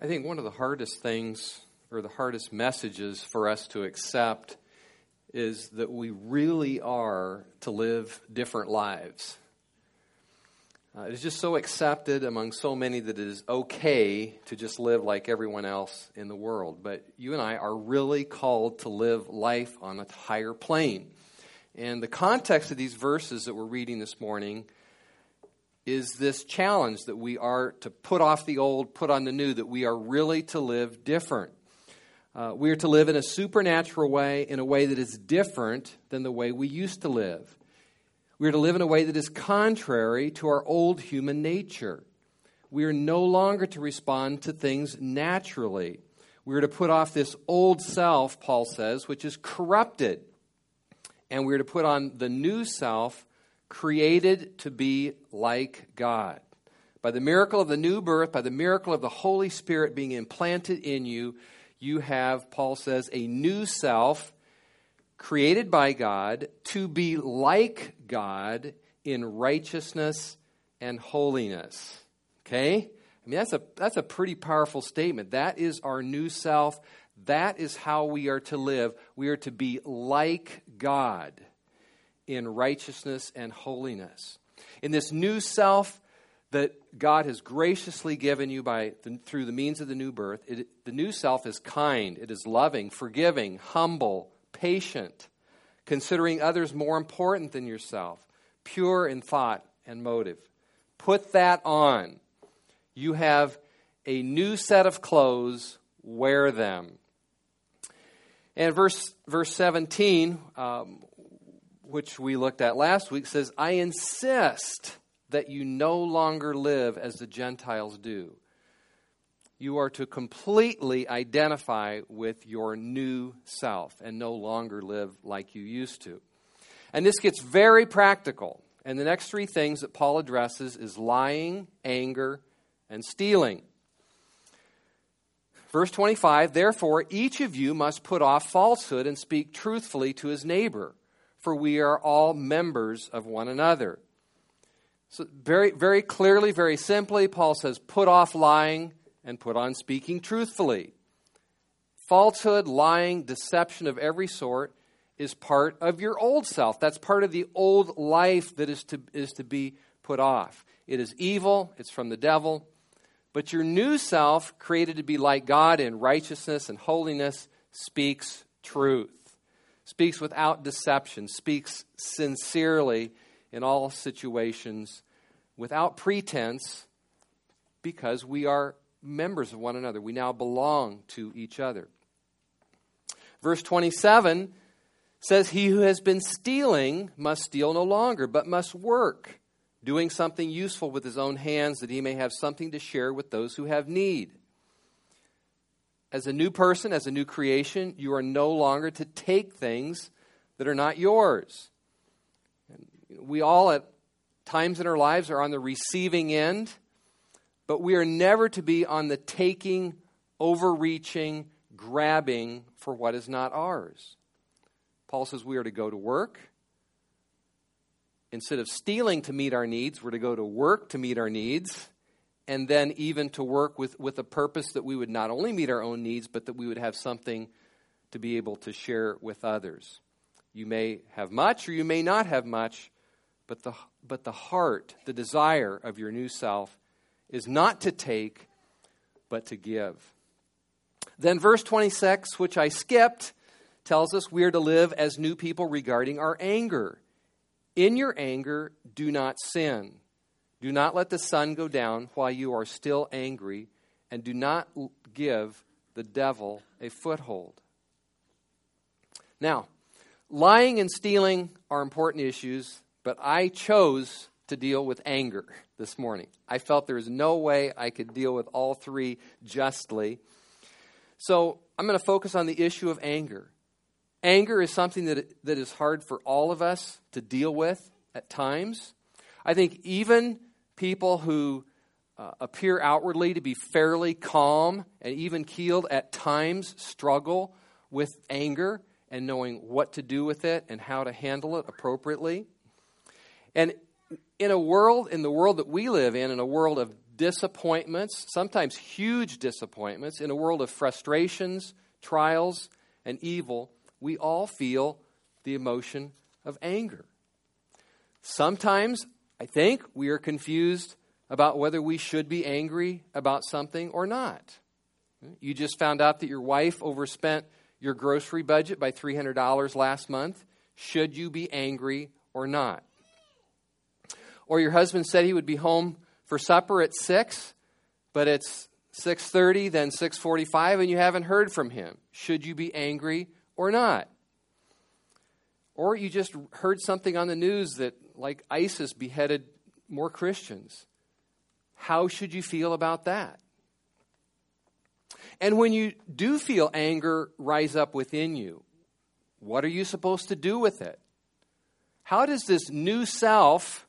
I think one of the hardest things or the hardest messages for us to accept is that we really are to live different lives. Uh, it is just so accepted among so many that it is okay to just live like everyone else in the world. But you and I are really called to live life on a higher plane. And the context of these verses that we're reading this morning is this challenge that we are to put off the old, put on the new, that we are really to live different. Uh, we are to live in a supernatural way, in a way that is different than the way we used to live. We are to live in a way that is contrary to our old human nature. We are no longer to respond to things naturally. We are to put off this old self, Paul says, which is corrupted. And we are to put on the new self, created to be like God. By the miracle of the new birth, by the miracle of the Holy Spirit being implanted in you, you have, Paul says, a new self created by God to be like God in righteousness and holiness. Okay? I mean, that's a, that's a pretty powerful statement. That is our new self. That is how we are to live. We are to be like God in righteousness and holiness. In this new self that God has graciously given you by the, through the means of the new birth, it, the new self is kind, it is loving, forgiving, humble, patient, considering others more important than yourself, pure in thought and motive. Put that on. You have a new set of clothes, wear them. And verse, verse 17, um, which we looked at last week, says, I insist that you no longer live as the Gentiles do. You are to completely identify with your new self and no longer live like you used to. And this gets very practical. And the next three things that Paul addresses is lying, anger, and stealing. Verse 25, therefore, each of you must put off falsehood and speak truthfully to his neighbor for we are all members of one another. So, very, very clearly, very simply, Paul says, put off lying and put on speaking truthfully. Falsehood, lying, deception of every sort is part of your old self. That's part of the old life that is to, is to be put off. It is evil, it's from the devil. But your new self, created to be like God in righteousness and holiness, speaks truth speaks without deception, speaks sincerely in all situations, without pretense, because we are members of one another. We now belong to each other. Verse 27 says, He who has been stealing must steal no longer, but must work, doing something useful with his own hands, that he may have something to share with those who have need. As a new person, as a new creation, you are no longer to take things that are not yours. We all, at times in our lives, are on the receiving end, but we are never to be on the taking, overreaching, grabbing for what is not ours. Paul says we are to go to work. Instead of stealing to meet our needs, we're to go to work to meet our needs and then even to work with, with a purpose that we would not only meet our own needs, but that we would have something to be able to share with others. You may have much or you may not have much, but the, but the heart, the desire of your new self is not to take, but to give. Then, verse 26, which I skipped, tells us we are to live as new people regarding our anger. In your anger, do not sin. Do not let the sun go down while you are still angry, and do not give the devil a foothold. Now, lying and stealing are important issues, but I chose to deal with anger this morning. I felt there was no way I could deal with all three justly. So I'm going to focus on the issue of anger. Anger is something that, that is hard for all of us to deal with at times. I think even people who uh, appear outwardly to be fairly calm and even keeled at times struggle with anger and knowing what to do with it and how to handle it appropriately. And in a world, in the world that we live in, in a world of disappointments, sometimes huge disappointments, in a world of frustrations, trials, and evil, we all feel the emotion of anger. Sometimes, I think, we are confused about whether we should be angry about something or not. You just found out that your wife overspent your grocery budget by $300 last month. Should you be angry or not? Or your husband said he would be home for supper at 6, but it's 6:30 then 6:45 and you haven't heard from him. Should you be angry or not? Or you just heard something on the news that like ISIS beheaded more Christians. How should you feel about that? And when you do feel anger rise up within you, what are you supposed to do with it? How does this new self,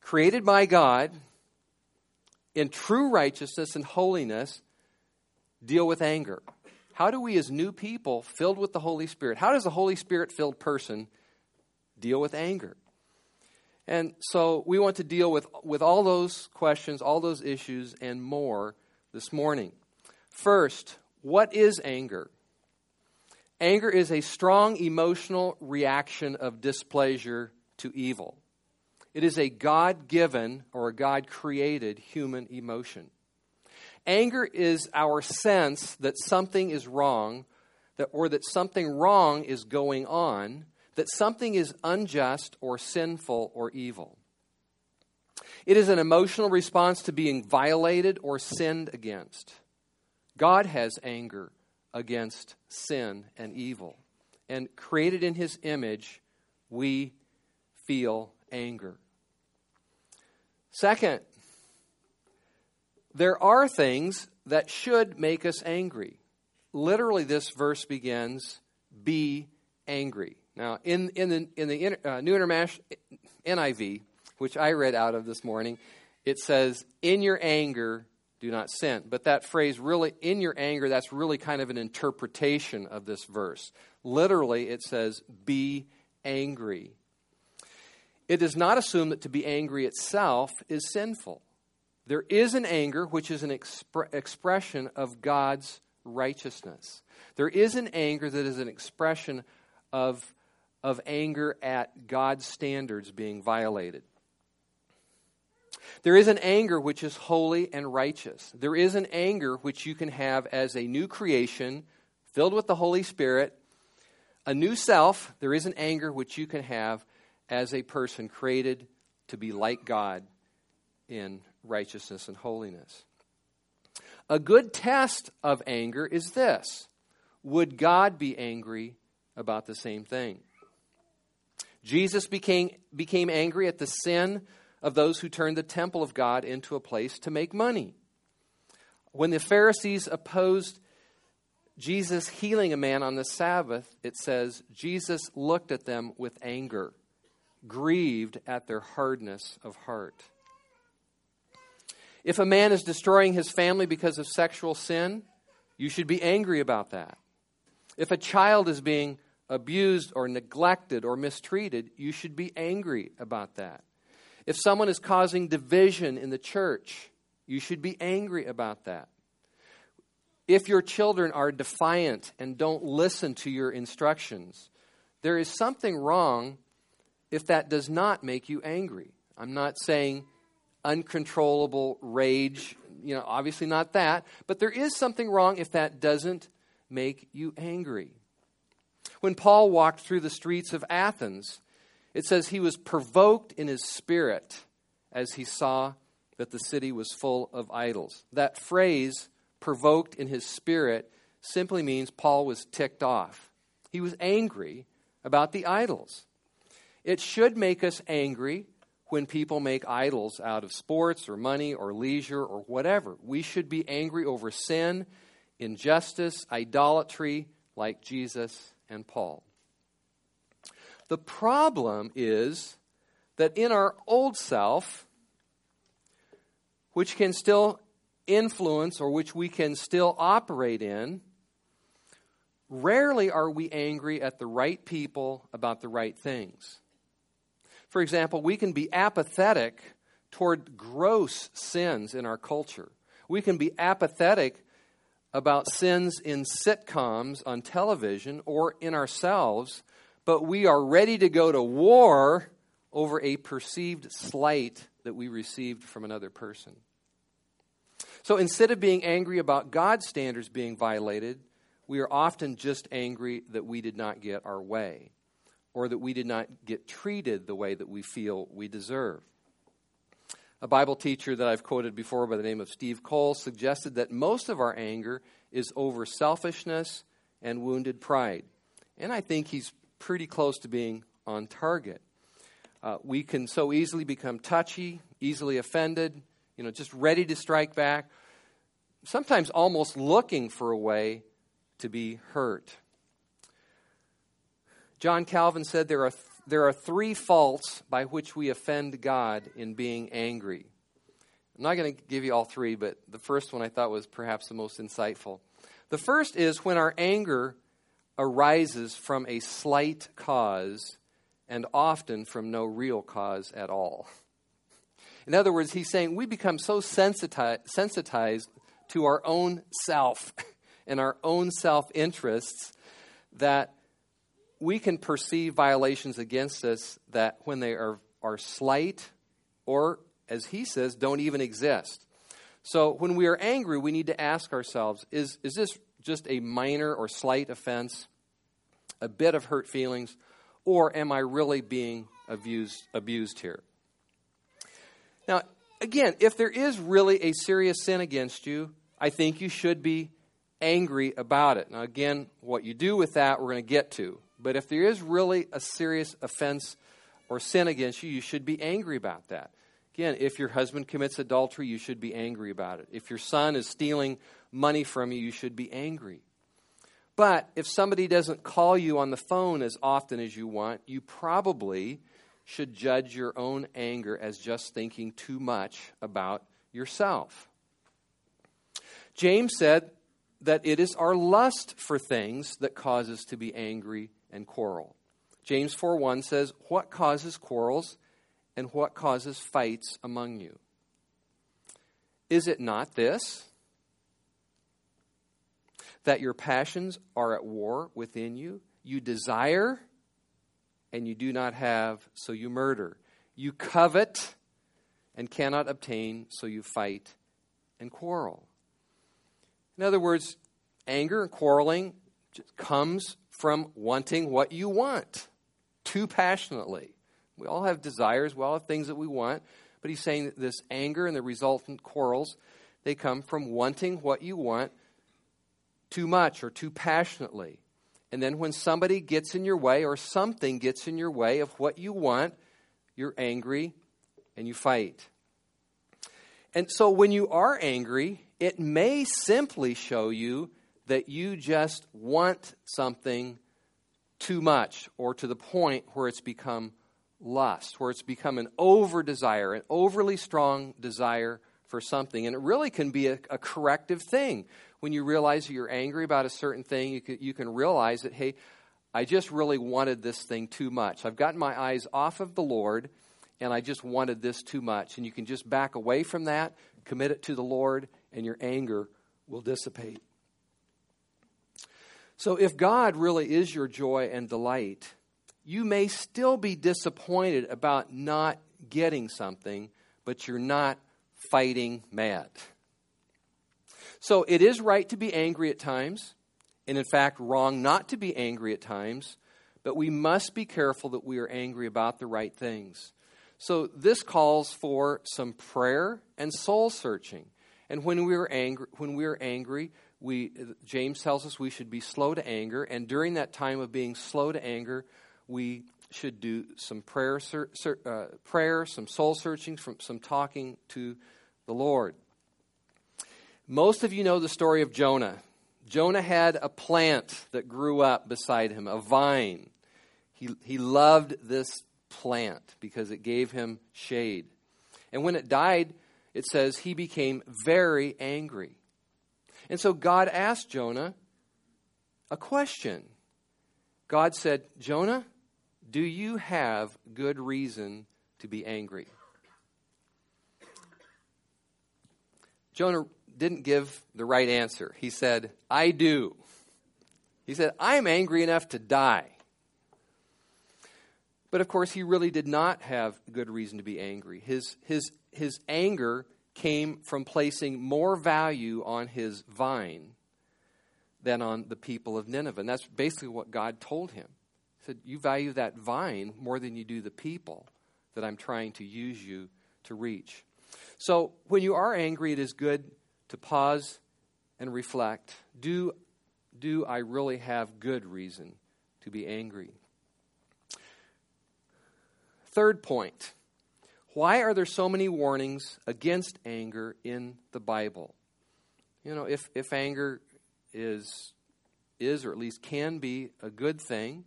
created by God, in true righteousness and holiness, deal with anger? How do we, as new people filled with the Holy Spirit, how does a Holy Spirit filled person deal with anger? And so we want to deal with, with all those questions, all those issues, and more this morning. First, what is anger? Anger is a strong emotional reaction of displeasure to evil. It is a God given or a God created human emotion. Anger is our sense that something is wrong, that, or that something wrong is going on, that something is unjust or sinful or evil. It is an emotional response to being violated or sinned against. God has anger against sin and evil. And created in his image, we feel anger. Second, there are things that should make us angry. Literally, this verse begins, be angry. Now, in, in the, in the uh, New International NIV, which I read out of this morning, it says, In your anger, do not sin. But that phrase, really, in your anger, that's really kind of an interpretation of this verse. Literally, it says, be angry. It does not assume that to be angry itself is sinful. There is an anger which is an expre- expression of God's righteousness. There is an anger that is an expression of, of anger at God's standards being violated. There is an anger which is holy and righteous. There is an anger which you can have as a new creation filled with the Holy Spirit, a new self. There is an anger which you can have as a person created to be like God in righteousness and holiness. A good test of anger is this Would God be angry about the same thing? Jesus became, became angry at the sin of those who turned the temple of God into a place to make money. When the Pharisees opposed Jesus healing a man on the Sabbath, it says, Jesus looked at them with anger, grieved at their hardness of heart. If a man is destroying his family because of sexual sin, you should be angry about that. If a child is being abused or neglected or mistreated, you should be angry about that. If someone is causing division in the church, you should be angry about that. If your children are defiant and don't listen to your instructions, there is something wrong if that does not make you angry. I'm not saying uncontrollable rage, you know, obviously not that, but there is something wrong if that doesn't make you angry. When Paul walked through the streets of Athens, it says he was provoked in his spirit as he saw that the city was full of idols. That phrase, provoked in his spirit, simply means Paul was ticked off. He was angry about the idols. It should make us angry when people make idols out of sports or money or leisure or whatever. We should be angry over sin, injustice, idolatry, like Jesus and Paul. The problem is that in our old self, which can still influence or which we can still operate in, rarely are we angry at the right people about the right things. For example, we can be apathetic toward gross sins in our culture. We can be apathetic about sins in sitcoms on television or in ourselves, but we are ready to go to war over a perceived slight that we received from another person. So instead of being angry about God's standards being violated, we are often just angry that we did not get our way or that we did not get treated the way that we feel we deserve. A Bible teacher that I've quoted before by the name of Steve Cole suggested that most of our anger is over selfishness and wounded pride. And I think he's pretty close to being on target. Uh, we can so easily become touchy, easily offended, you know, just ready to strike back, sometimes almost looking for a way to be hurt. John Calvin said there are, there are three faults by which we offend God in being angry. I'm not going to give you all three, but the first one I thought was perhaps the most insightful. The first is when our anger arises from a slight cause and often from no real cause at all. In other words, he's saying we become so sensitized, sensitized to our own self and our own self interests that we can perceive violations against us that when they are, are slight or, as he says, don't even exist. So when we are angry, we need to ask ourselves is, is this just a minor or slight offense, a bit of hurt feelings, or am I really being abused, abused here? Now, again, if there is really a serious sin against you, I think you should be angry about it. Now, again, what you do with that, we're going to get to. But if there is really a serious offense or sin against you, you should be angry about that. Again, if your husband commits adultery, you should be angry about it. If your son is stealing money from you, you should be angry. But if somebody doesn't call you on the phone as often as you want, you probably should judge your own anger as just thinking too much about yourself. James said that it is our lust for things that causes to be angry and quarrel. James 4:1 says, "What causes quarrels and what causes fights among you? Is it not this that your passions are at war within you? You desire and you do not have, so you murder. You covet and cannot obtain, so you fight and quarrel." In other words, anger and quarreling comes from wanting what you want too passionately. We all have desires, we all have things that we want, but he's saying that this anger and the resultant quarrels, they come from wanting what you want too much or too passionately. And then when somebody gets in your way or something gets in your way of what you want, you're angry and you fight. And so when you are angry, it may simply show you that you just want something too much or to the point where it's become lust, where it's become an over desire, an overly strong desire for something. And it really can be a, a corrective thing. When you realize you're angry about a certain thing, you can, you can realize that, hey, I just really wanted this thing too much. I've gotten my eyes off of the Lord, and I just wanted this too much. And you can just back away from that, commit it to the Lord, and your anger will dissipate. So, if God really is your joy and delight, you may still be disappointed about not getting something, but you're not fighting mad. So, it is right to be angry at times, and in fact, wrong not to be angry at times, but we must be careful that we are angry about the right things. So, this calls for some prayer and soul searching. And when we are angry, when we are angry, we James tells us we should be slow to anger, and during that time of being slow to anger, we should do some prayer, uh, prayer, some soul searching, some, some talking to the Lord. Most of you know the story of Jonah. Jonah had a plant that grew up beside him, a vine. He, he loved this plant because it gave him shade. And when it died, it says he became very angry. And so God asked Jonah a question. God said, Jonah, do you have good reason to be angry? Jonah didn't give the right answer. He said, I do. He said, I'm angry enough to die. But of course, he really did not have good reason to be angry. His, his, his anger came from placing more value on his vine than on the people of Nineveh. And that's basically what God told him. He said, You value that vine more than you do the people that I'm trying to use you to reach. So when you are angry, it is good to pause and reflect. Do, do I really have good reason to be angry? Third point why are there so many warnings against anger in the Bible? You know, if, if anger is, is, or at least can be, a good thing,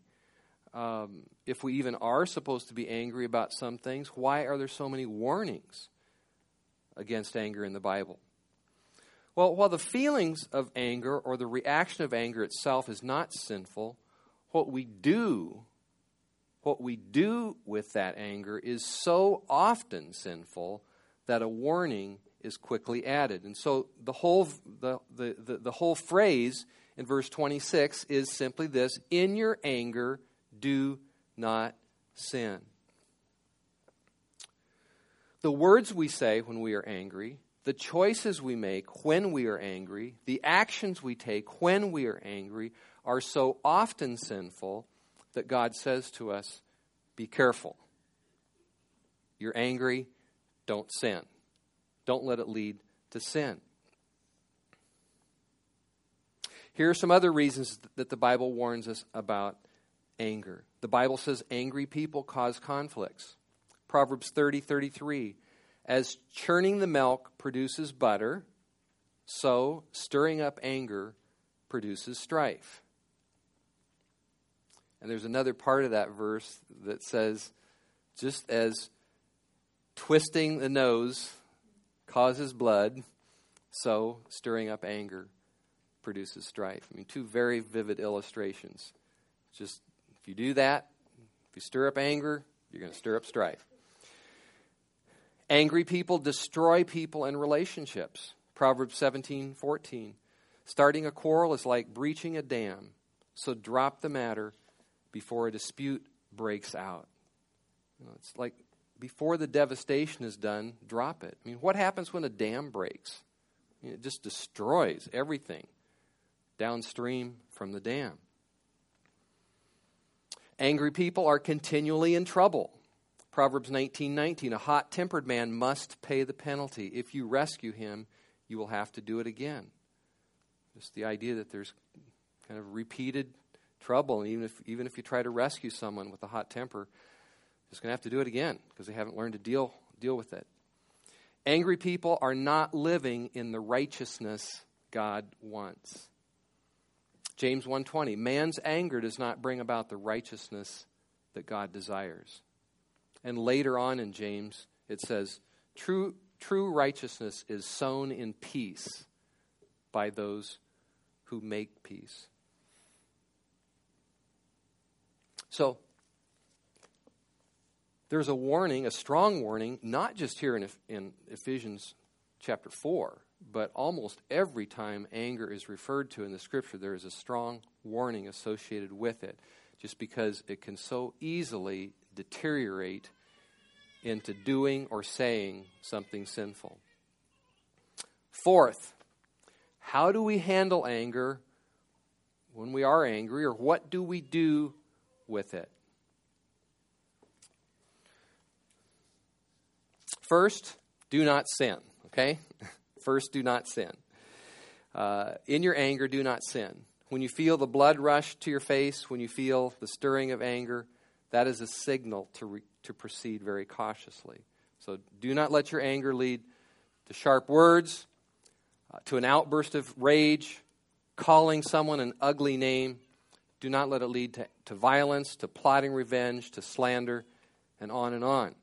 um, if we even are supposed to be angry about some things, why are there so many warnings against anger in the Bible? Well, while the feelings of anger or the reaction of anger itself is not sinful, what we do what we do with that anger is so often sinful that a warning is quickly added. And so the whole, the, the, the, the, whole phrase in verse 26 is simply this In your anger, do not sin. The words we say when we are angry, the choices we make when we are angry, the actions we take when we are angry are so often sinful that God says to us, Be careful. You're angry, don't sin. Don't let it lead to sin. Here are some other reasons that the Bible warns us about anger. The Bible says angry people cause conflicts. Proverbs 30 33. As churning the milk produces butter, so stirring up anger produces strife. And there's another part of that verse that says, just as twisting the nose causes blood, so stirring up anger produces strife. I mean, two very vivid illustrations. Just if you do that, if you stir up anger, you're going to stir up strife. Angry people destroy people and relationships. Proverbs 17 14. Starting a quarrel is like breaching a dam, so drop the matter before a dispute breaks out. You know, it's like before the devastation is done, drop it. I mean, what happens when a dam breaks? it just destroys everything downstream from the dam. Angry people are continually in trouble. Proverbs 19:19 A hot-tempered man must pay the penalty. If you rescue him, you will have to do it again. Just the idea that there's kind of repeated trouble. And even if, even if you try to rescue someone with a hot temper, you're going to have to do it again because they haven't learned to deal, deal with it. Angry people are not living in the righteousness God wants. James 1:20 Man's anger does not bring about the righteousness that God desires. And later on in James it says true true righteousness is sown in peace by those who make peace. So, there's a warning, a strong warning, not just here in, in Ephesians chapter 4, but almost every time anger is referred to in the scripture, there is a strong warning associated with it, just because it can so easily deteriorate into doing or saying something sinful. Fourth, how do we handle anger when we are angry, or what do we do with it. First, do not sin, okay? First, do not sin. Uh, in your anger, do not sin. When you feel the blood rush to your face, when you feel the stirring of anger, that is a signal to, re- to proceed very cautiously. So do not let your anger lead to sharp words, uh, to an outburst of rage, calling someone an ugly name, do not let it lead to, to violence, to plotting revenge, to slander, and on and on.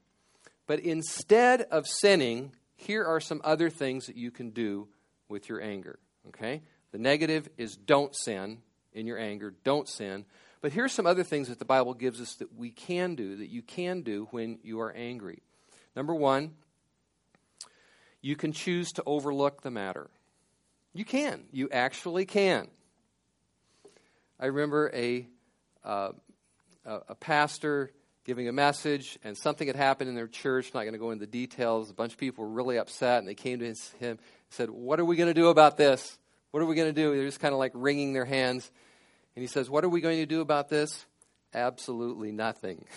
But instead of sinning, here are some other things that you can do with your anger. Okay? The negative is don't sin in your anger, don't sin. But here's some other things that the Bible gives us that we can do, that you can do when you are angry. Number one, you can choose to overlook the matter. You can. You actually can. I remember a, uh, a pastor giving a message, and something had happened in their church. I'm not going to go into the details. A bunch of people were really upset, and they came to him and said, What are we going to do about this? What are we going to do? They're just kind of like wringing their hands. And he says, What are we going to do about this? Absolutely nothing.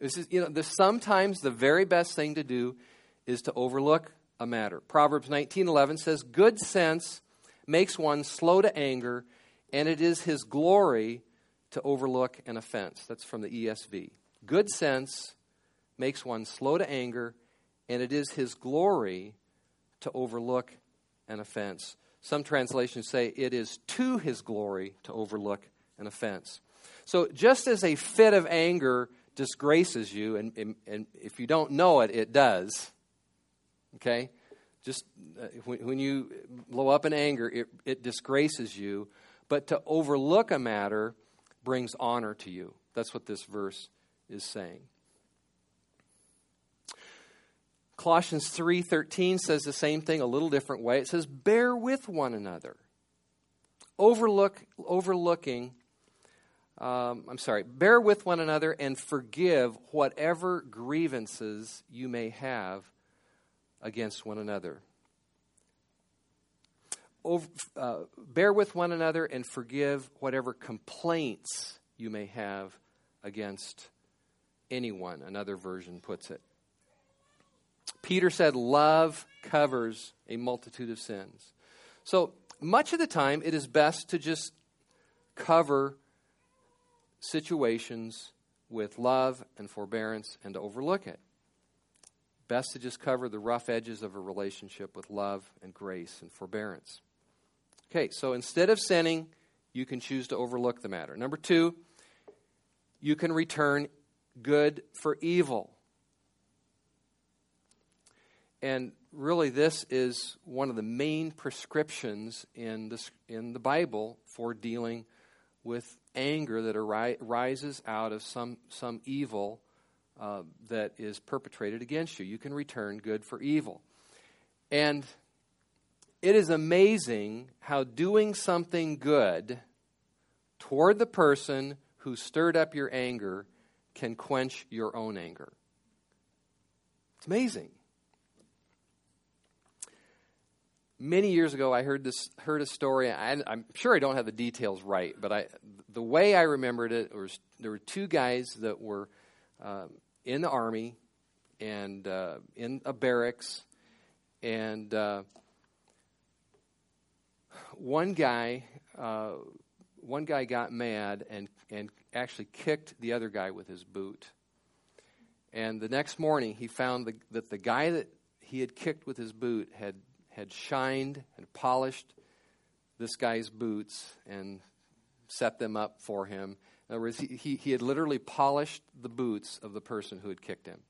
This is, you know, sometimes the very best thing to do is to overlook a matter. Proverbs 19:11 says, "Good sense makes one slow to anger, and it is his glory to overlook an offense." That's from the ESV. Good sense makes one slow to anger, and it is his glory to overlook an offense. Some translations say it is to his glory to overlook an offense. So, just as a fit of anger disgraces you, and, and, and if you don't know it, it does, okay? Just uh, when, when, you blow up in anger, it, it disgraces you. But to overlook a matter brings honor to you. That's what this verse is saying. Colossians 3:13 says the same thing a little different way. It says bear with one another. Overlook overlooking um, I'm sorry, bear with one another and forgive whatever grievances you may have against one another. Over, uh, bear with one another and forgive whatever complaints you may have against anyone, another version puts it. Peter said, Love covers a multitude of sins. So, much of the time, it is best to just cover situations with love and forbearance and to overlook it. Best to just cover the rough edges of a relationship with love and grace and forbearance. Okay, so instead of sinning, you can choose to overlook the matter. Number two, you can return good for evil. And really, this is one of the main prescriptions in, this, in the Bible for dealing with anger that arises out of some, some evil uh, that is perpetrated against you. You can return good for evil. And it is amazing how doing something good toward the person who stirred up your anger can quench your own anger. It's amazing. Many years ago, I heard this heard a story. I, am sure I don't have the details right, but I, the way I remembered it was there were two guys that were uh, in the army and uh, in a barracks, and uh, one guy uh, one guy got mad and and actually kicked the other guy with his boot. And the next morning, he found the, that the guy that he had kicked with his boot had had shined and polished this guy's boots and set them up for him. In other words, he, he, he had literally polished the boots of the person who had kicked him.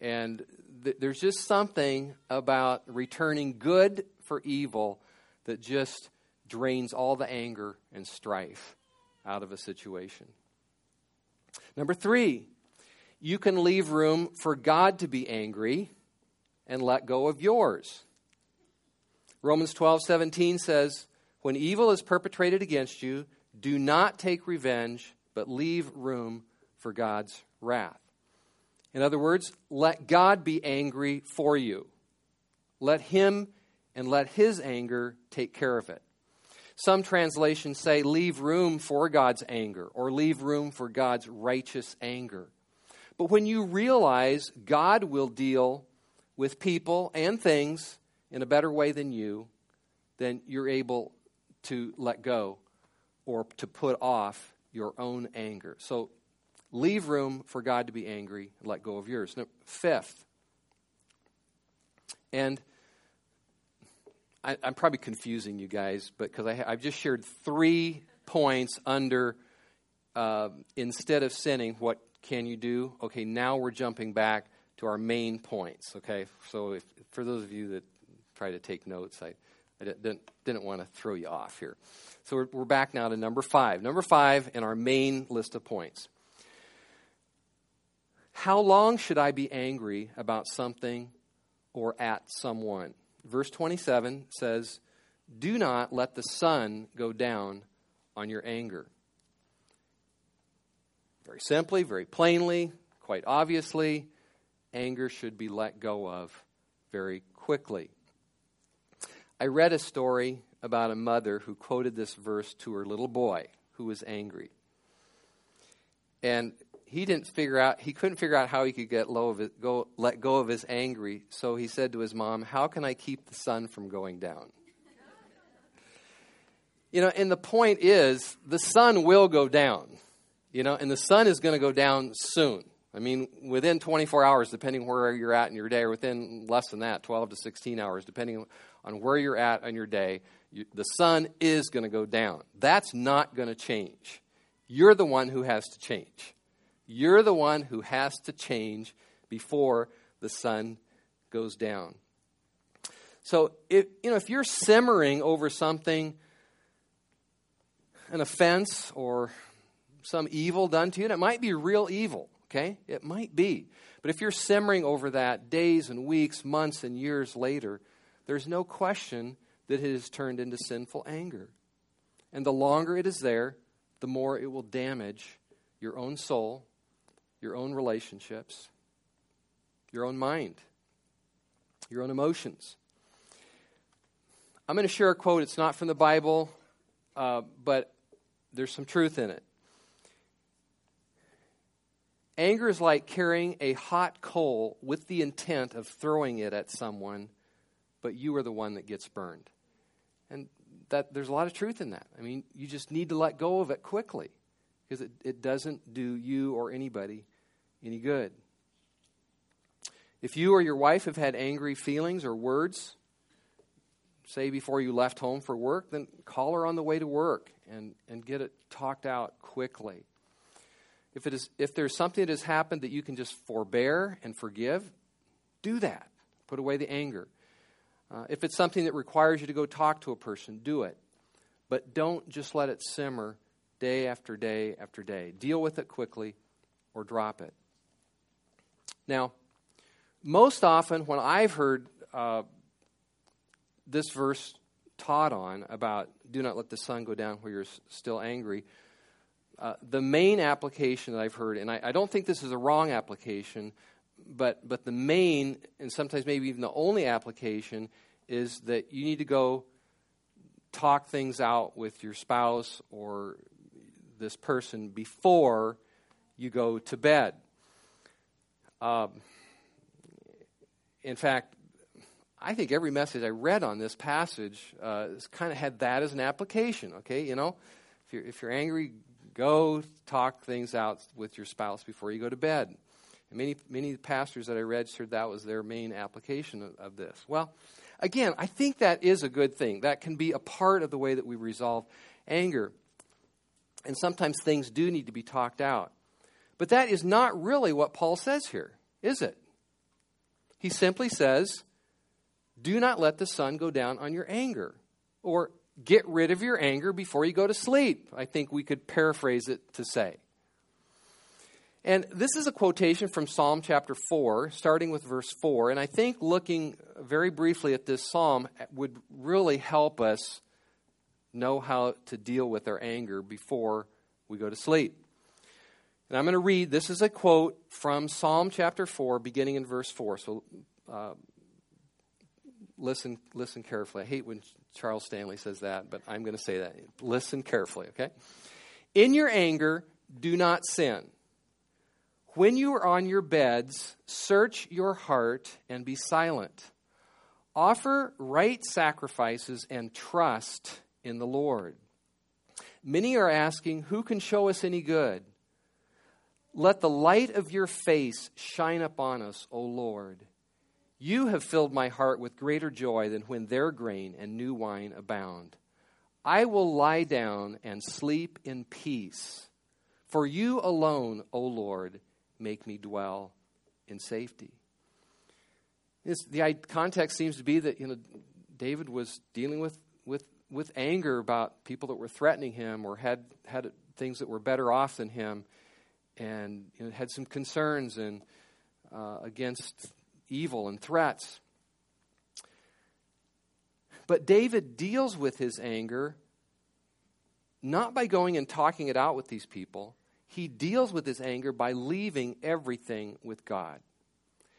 And th- there's just something about returning good for evil that just drains all the anger and strife out of a situation. Number three, you can leave room for God to be angry and let go of yours. Romans 12, 17 says, When evil is perpetrated against you, do not take revenge, but leave room for God's wrath. In other words, let God be angry for you. Let Him and let His anger take care of it. Some translations say, leave room for God's anger or leave room for God's righteous anger. But when you realize God will deal with people and things in a better way than you, then you're able to let go or to put off your own anger. So leave room for God to be angry and let go of yours. Now, fifth, and I, am probably confusing you guys, but because I've just shared three points under uh, instead of sinning, what can you do? Okay, now we're jumping back to our main points. Okay, so if, for those of you that try to take notes. I, I didn't, didn't want to throw you off here. So we're, we're back now to number five. Number five in our main list of points. How long should I be angry about something or at someone. Verse 27 says, Do not let the sun go down on your anger. Very simply, very plainly, quite obviously, anger should be let go of very quickly. I read a story about a mother who quoted this verse to her little boy who was angry. And he didn't figure out he couldn't figure out how he could get low of it, go let go of his angry, so he said to his mom, "How can I keep the sun from going down?" you know, and the point is the sun will go down. You know, and the sun is going to go down soon. I mean, within 24 hours, depending where you're at in your day, or within less than that, 12 to 16 hours, depending on where you're at on your day, you, the sun is going to go down. That's not going to change. You're the one who has to change. You're the one who has to change before the sun goes down. So if you know if you're simmering over something an offense or some evil done to you, and it might be real evil, okay? It might be. But if you're simmering over that days and weeks, months and years later, there's no question that it has turned into sinful anger. And the longer it is there, the more it will damage your own soul, your own relationships, your own mind, your own emotions. I'm going to share a quote. It's not from the Bible, uh, but there's some truth in it. Anger is like carrying a hot coal with the intent of throwing it at someone, but you are the one that gets burned. And that there's a lot of truth in that. I mean, you just need to let go of it quickly because it, it doesn't do you or anybody any good. If you or your wife have had angry feelings or words, say before you left home for work, then call her on the way to work and, and get it talked out quickly. If, it is, if there's something that has happened that you can just forbear and forgive, do that. Put away the anger. Uh, if it's something that requires you to go talk to a person, do it. But don't just let it simmer day after day after day. Deal with it quickly or drop it. Now, most often when I've heard uh, this verse taught on about do not let the sun go down while you're still angry, uh, the main application that I've heard, and I, I, don't think this is a wrong application, but, but the main, and sometimes maybe even the only application, is that you need to go talk things out with your spouse or this person before you go to bed. Um, in fact, I think every message I read on this passage uh, kind of had that as an application. Okay, you know, if you're if you're angry, go talk things out with your spouse before you go to bed. And many many pastors that I registered that was their main application of, of this. Well, again, I think that is a good thing. That can be a part of the way that we resolve anger. And sometimes things do need to be talked out. But that is not really what Paul says here, is it? He simply says, Do not let the sun go down on your anger. Or get rid of your anger before you go to sleep. I think we could paraphrase it to say. And this is a quotation from Psalm chapter 4, starting with verse 4. And I think looking very briefly at this psalm would really help us know how to deal with our anger before we go to sleep. And I'm going to read, this is a quote from Psalm chapter 4, beginning in verse 4. So uh, listen, listen carefully. I hate when Charles Stanley says that, but I'm going to say that. Listen carefully, okay? In your anger, do not sin. When you are on your beds, search your heart and be silent. Offer right sacrifices and trust in the Lord. Many are asking, Who can show us any good? Let the light of your face shine upon us, O Lord. You have filled my heart with greater joy than when their grain and new wine abound. I will lie down and sleep in peace. For you alone, O Lord, make me dwell in safety. It's, the context seems to be that you know, David was dealing with, with, with anger about people that were threatening him or had, had things that were better off than him and you know, had some concerns and, uh, against evil and threats. But David deals with his anger not by going and talking it out with these people. He deals with his anger by leaving everything with God.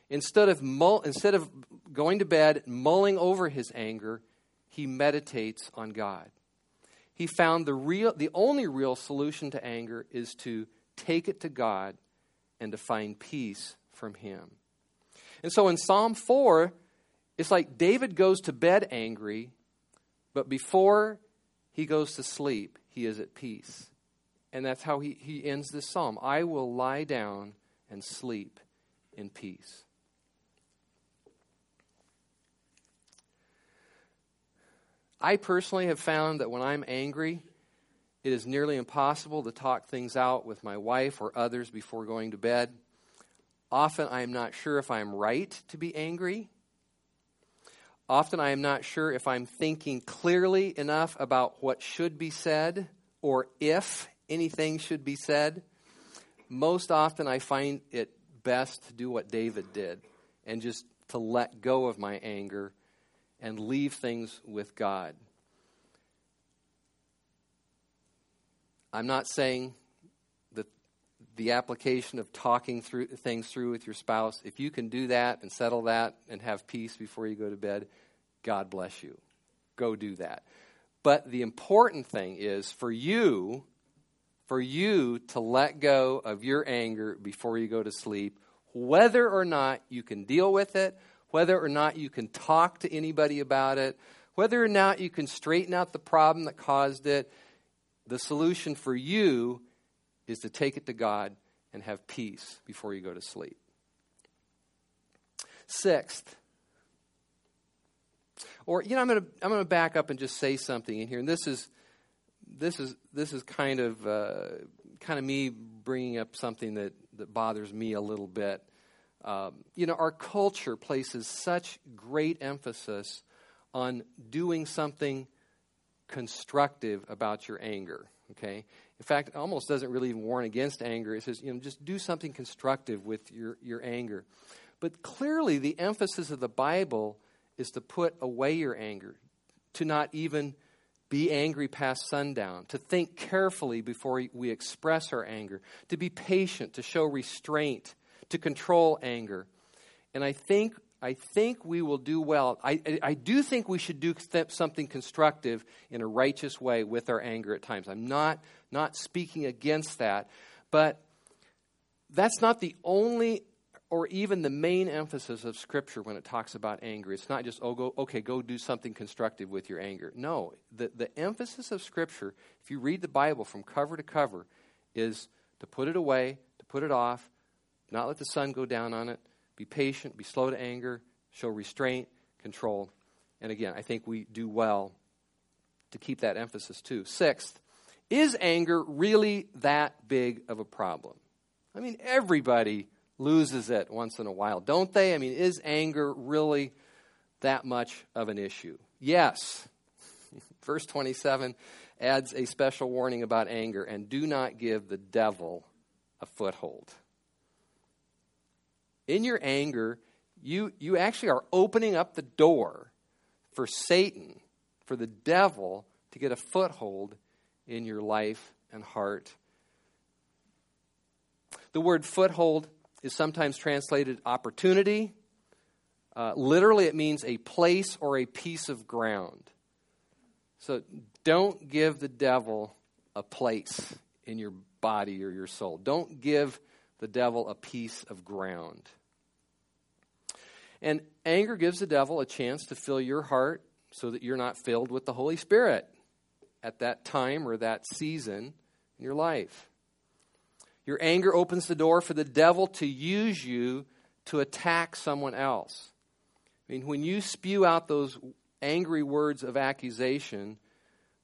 Instead of, mull, instead of going to bed, mulling over his anger, he meditates on God. He found the, real, the only real solution to anger is to take it to God and to find peace from Him. And so in Psalm 4, it's like David goes to bed angry, but before he goes to sleep, he is at peace. And that's how he, he ends this psalm I will lie down and sleep in peace. I personally have found that when I'm angry, it is nearly impossible to talk things out with my wife or others before going to bed. Often I am not sure if I am right to be angry. Often I am not sure if I'm thinking clearly enough about what should be said or if anything should be said. Most often I find it best to do what David did and just to let go of my anger and leave things with God. I'm not saying that the application of talking through things through with your spouse, if you can do that and settle that and have peace before you go to bed, God bless you. Go do that. But the important thing is for you for you to let go of your anger before you go to sleep, whether or not you can deal with it, whether or not you can talk to anybody about it, whether or not you can straighten out the problem that caused it, the solution for you is to take it to God and have peace before you go to sleep. Sixth, or you know, I'm going to I'm going to back up and just say something in here, and this is this is this is kind of uh, kind of me bringing up something that that bothers me a little bit. Um, you know, our culture places such great emphasis on doing something constructive about your anger. Okay? In fact, it almost doesn't really even warn against anger. It says, you know, just do something constructive with your, your anger. But clearly, the emphasis of the Bible is to put away your anger, to not even be angry past sundown, to think carefully before we express our anger, to be patient, to show restraint, to control anger. And I think, I think we will do well. I, I do think we should do something constructive in a righteous way with our anger at times. I'm not, not speaking against that, but that's not the only or even the main emphasis of Scripture when it talks about anger. It's not just, oh, go, okay, go do something constructive with your anger. No, the, the emphasis of Scripture, if you read the Bible from cover to cover, is to put it away, to put it off, not let the sun go down on it. Be patient, be slow to anger, show restraint, control. And again, I think we do well to keep that emphasis too. Sixth, is anger really that big of a problem? I mean, everybody loses it once in a while, don't they? I mean, is anger really that much of an issue? Yes. Verse 27 adds a special warning about anger and do not give the devil a foothold in your anger, you, you actually are opening up the door for Satan, for the devil, to get a foothold in your life and heart. The word foothold is sometimes translated opportunity. Uh, literally, it means a place or a piece of ground. So don't give the devil a place in your body or your soul. Don't give the devil a piece of ground. And anger gives the devil a chance to fill your heart so that you're not filled with the Holy Spirit at that time or that season in your life. Your anger opens the door for the devil to use you to attack someone else. I mean, when you spew out those angry words of accusation,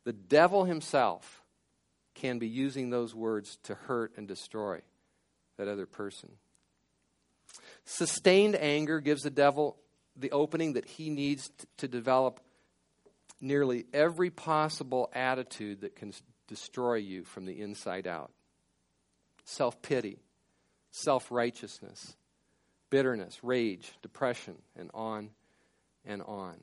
the devil himself can be using those words to hurt and destroy that other person. Sustained anger gives the devil the opening that he needs to develop nearly every possible attitude that can destroy you from the inside out self pity, self righteousness, bitterness, rage, depression, and on and on.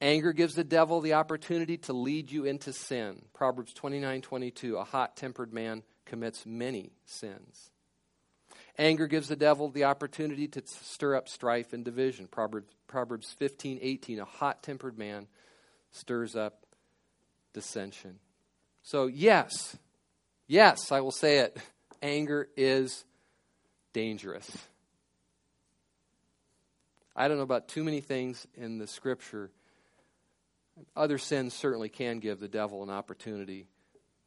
Anger gives the devil the opportunity to lead you into sin. Proverbs 29 22. A hot tempered man commits many sins. Anger gives the devil the opportunity to stir up strife and division. Proverbs, Proverbs 15 18. A hot tempered man stirs up dissension. So, yes, yes, I will say it. Anger is dangerous. I don't know about too many things in the scripture. Other sins certainly can give the devil an opportunity,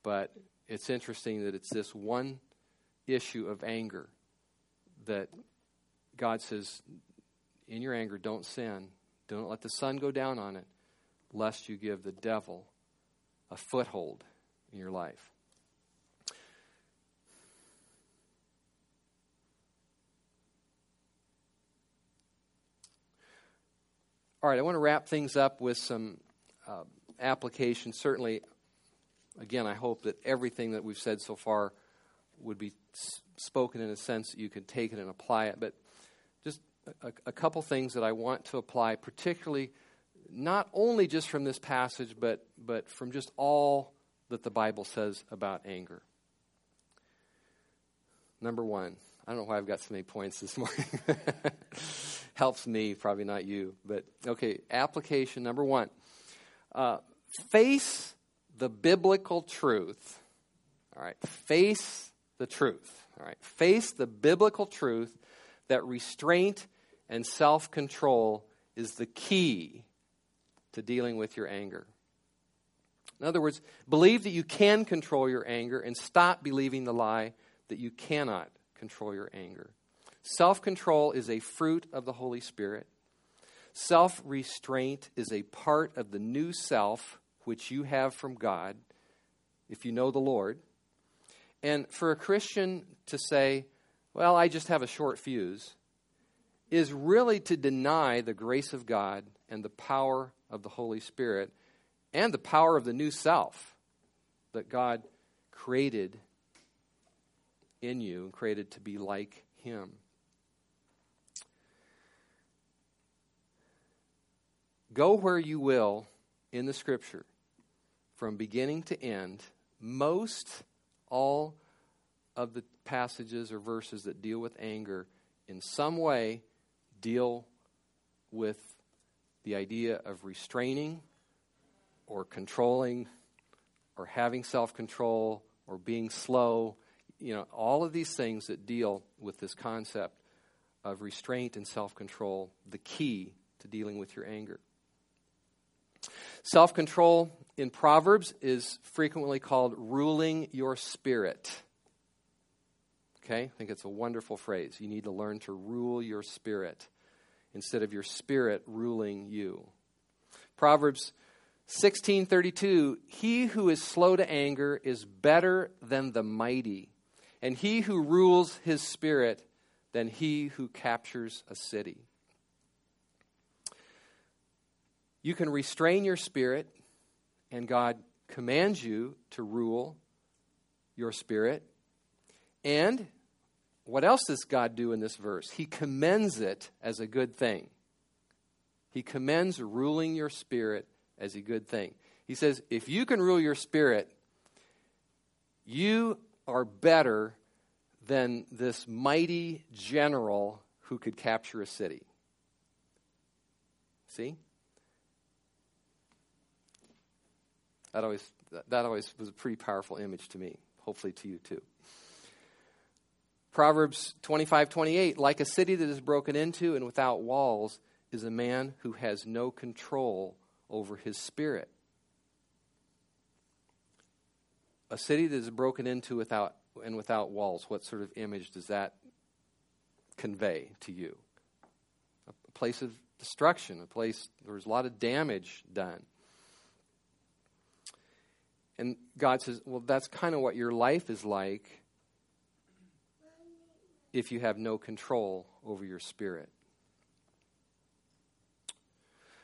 but it's interesting that it's this one issue of anger that God says, in your anger, don't sin. Don't let the sun go down on it, lest you give the devil a foothold in your life. All right, I want to wrap things up with some uh, application. Certainly, again, I hope that everything that we've said so far would be spoken in a sense that you can take it and apply it. But just a, a couple things that I want to apply, particularly not only just from this passage, but, but from just all that the Bible says about anger. Number one, I don't know why I've got so many points this morning. Helps me, probably not you. But okay, application number one uh, face the biblical truth. All right, face the truth. All right, face the biblical truth that restraint and self control is the key to dealing with your anger. In other words, believe that you can control your anger and stop believing the lie that you cannot control your anger. Self control is a fruit of the Holy Spirit. Self restraint is a part of the new self which you have from God if you know the Lord. And for a Christian to say, well, I just have a short fuse, is really to deny the grace of God and the power of the Holy Spirit and the power of the new self that God created in you and created to be like Him. Go where you will in the Scripture, from beginning to end, most all of the passages or verses that deal with anger in some way deal with the idea of restraining or controlling or having self control or being slow. You know, all of these things that deal with this concept of restraint and self control, the key to dealing with your anger. Self control in Proverbs is frequently called ruling your spirit. Okay? I think it's a wonderful phrase. You need to learn to rule your spirit instead of your spirit ruling you. Proverbs 16:32 He who is slow to anger is better than the mighty, and he who rules his spirit than he who captures a city. You can restrain your spirit, and God commands you to rule your spirit. And what else does God do in this verse? He commends it as a good thing. He commends ruling your spirit as a good thing. He says, if you can rule your spirit, you are better than this mighty general who could capture a city. See? That always, that always was a pretty powerful image to me, hopefully to you too. Proverbs 25 28, like a city that is broken into and without walls is a man who has no control over his spirit. A city that is broken into without and without walls, what sort of image does that convey to you? A place of destruction, a place where there's a lot of damage done. And God says, well, that's kind of what your life is like if you have no control over your spirit.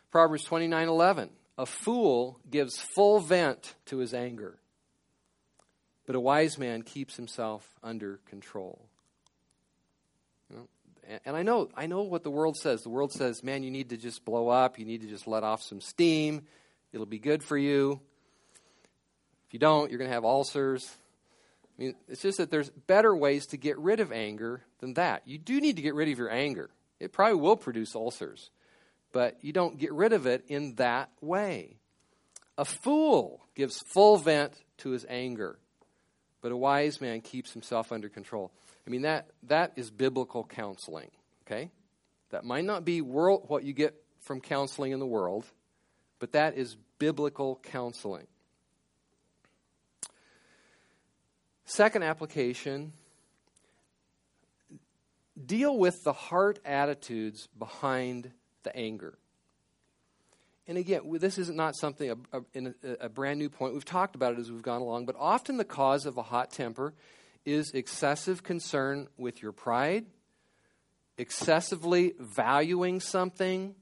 Proverbs 29:11 A fool gives full vent to his anger, but a wise man keeps himself under control. And I know, I know what the world says. The world says, man, you need to just blow up. You need to just let off some steam. It'll be good for you. You don't, you're going to have ulcers. I mean, it's just that there's better ways to get rid of anger than that. You do need to get rid of your anger. It probably will produce ulcers, but you don't get rid of it in that way. A fool gives full vent to his anger, but a wise man keeps himself under control. I mean, that, that is biblical counseling, okay? That might not be world, what you get from counseling in the world, but that is biblical counseling. Second application deal with the heart attitudes behind the anger. And again, this is not something, a, a, a, brand new point. We've talked about it as we've gone along, but often the cause of a hot temper is excessive concern with your pride, excessively valuing something,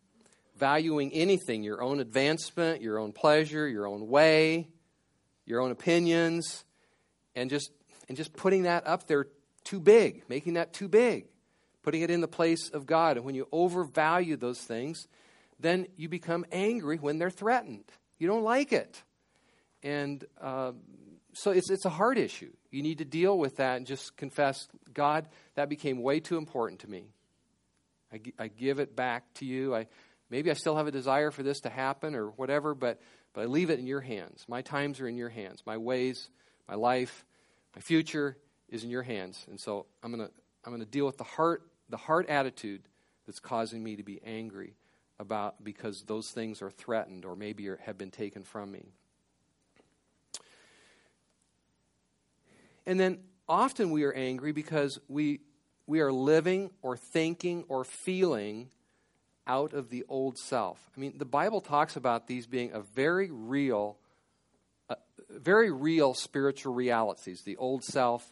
valuing anything, your own advancement, your own pleasure, your own way, your own opinions, and just and just putting that up there too big, making that too big, putting it in the place of God. And when you overvalue those things, then you become angry when they're threatened. You don't like it. And uh, so it's, it's a hard issue. You need to deal with that and just confess, God, that became way too important to me. I, I give it back to you. I, maybe I still have a desire for this to happen or whatever, but, but I leave it in your hands. My times are in your hands. My ways, my life, my future is in your hands. And so I'm going to I'm going to deal with the heart the heart attitude that's causing me to be angry about because those things are threatened or maybe are, have been taken from me. And then often we are angry because we we are living or thinking or feeling out of the old self. I mean, the Bible talks about these being a very real very real spiritual realities the old self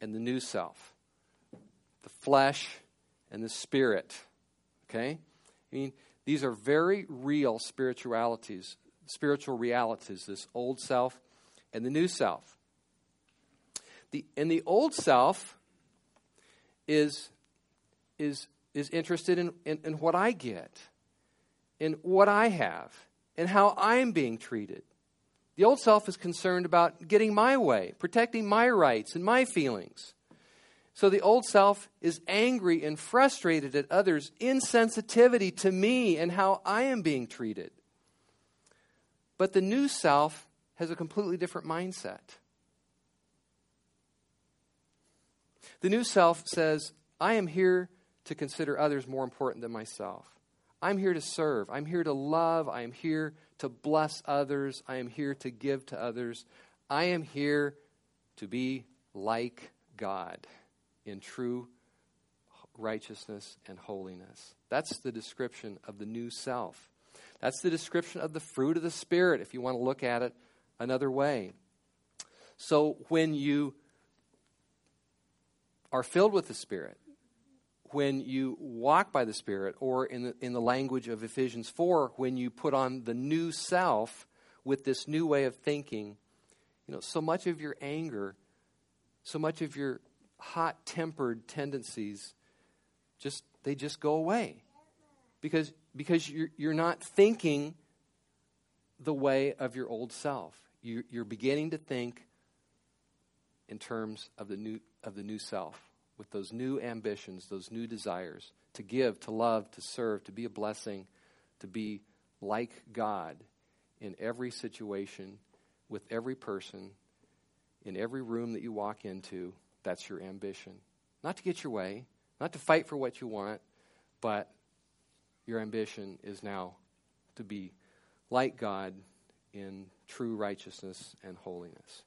and the new self, the flesh and the spirit. Okay? I mean, these are very real spiritualities, spiritual realities, this old self and the new self. The, and the old self is, is, is interested in, in, in what I get, in what I have, and how I'm being treated. The old self is concerned about getting my way, protecting my rights and my feelings. So the old self is angry and frustrated at others' insensitivity to me and how I am being treated. But the new self has a completely different mindset. The new self says, I am here to consider others more important than myself. I'm here to serve. I'm here to love. I am here to bless others. I am here to give to others. I am here to be like God in true righteousness and holiness. That's the description of the new self. That's the description of the fruit of the Spirit, if you want to look at it another way. So when you are filled with the Spirit, when you walk by the Spirit, or in the, in the language of Ephesians 4, when you put on the new self with this new way of thinking, you know, so much of your anger, so much of your hot tempered tendencies just they just go away. Because because you're, you're not thinking the way of your old self. You, you're beginning to think in terms of the new of the new self with those new ambitions, those new desires to give, to love, to serve, to be a blessing, to be like God in every situation, with every person, in every room that you walk into. That's your ambition. Not to get your way, not to fight for what you want, but your ambition is now to be like God in true righteousness and holiness.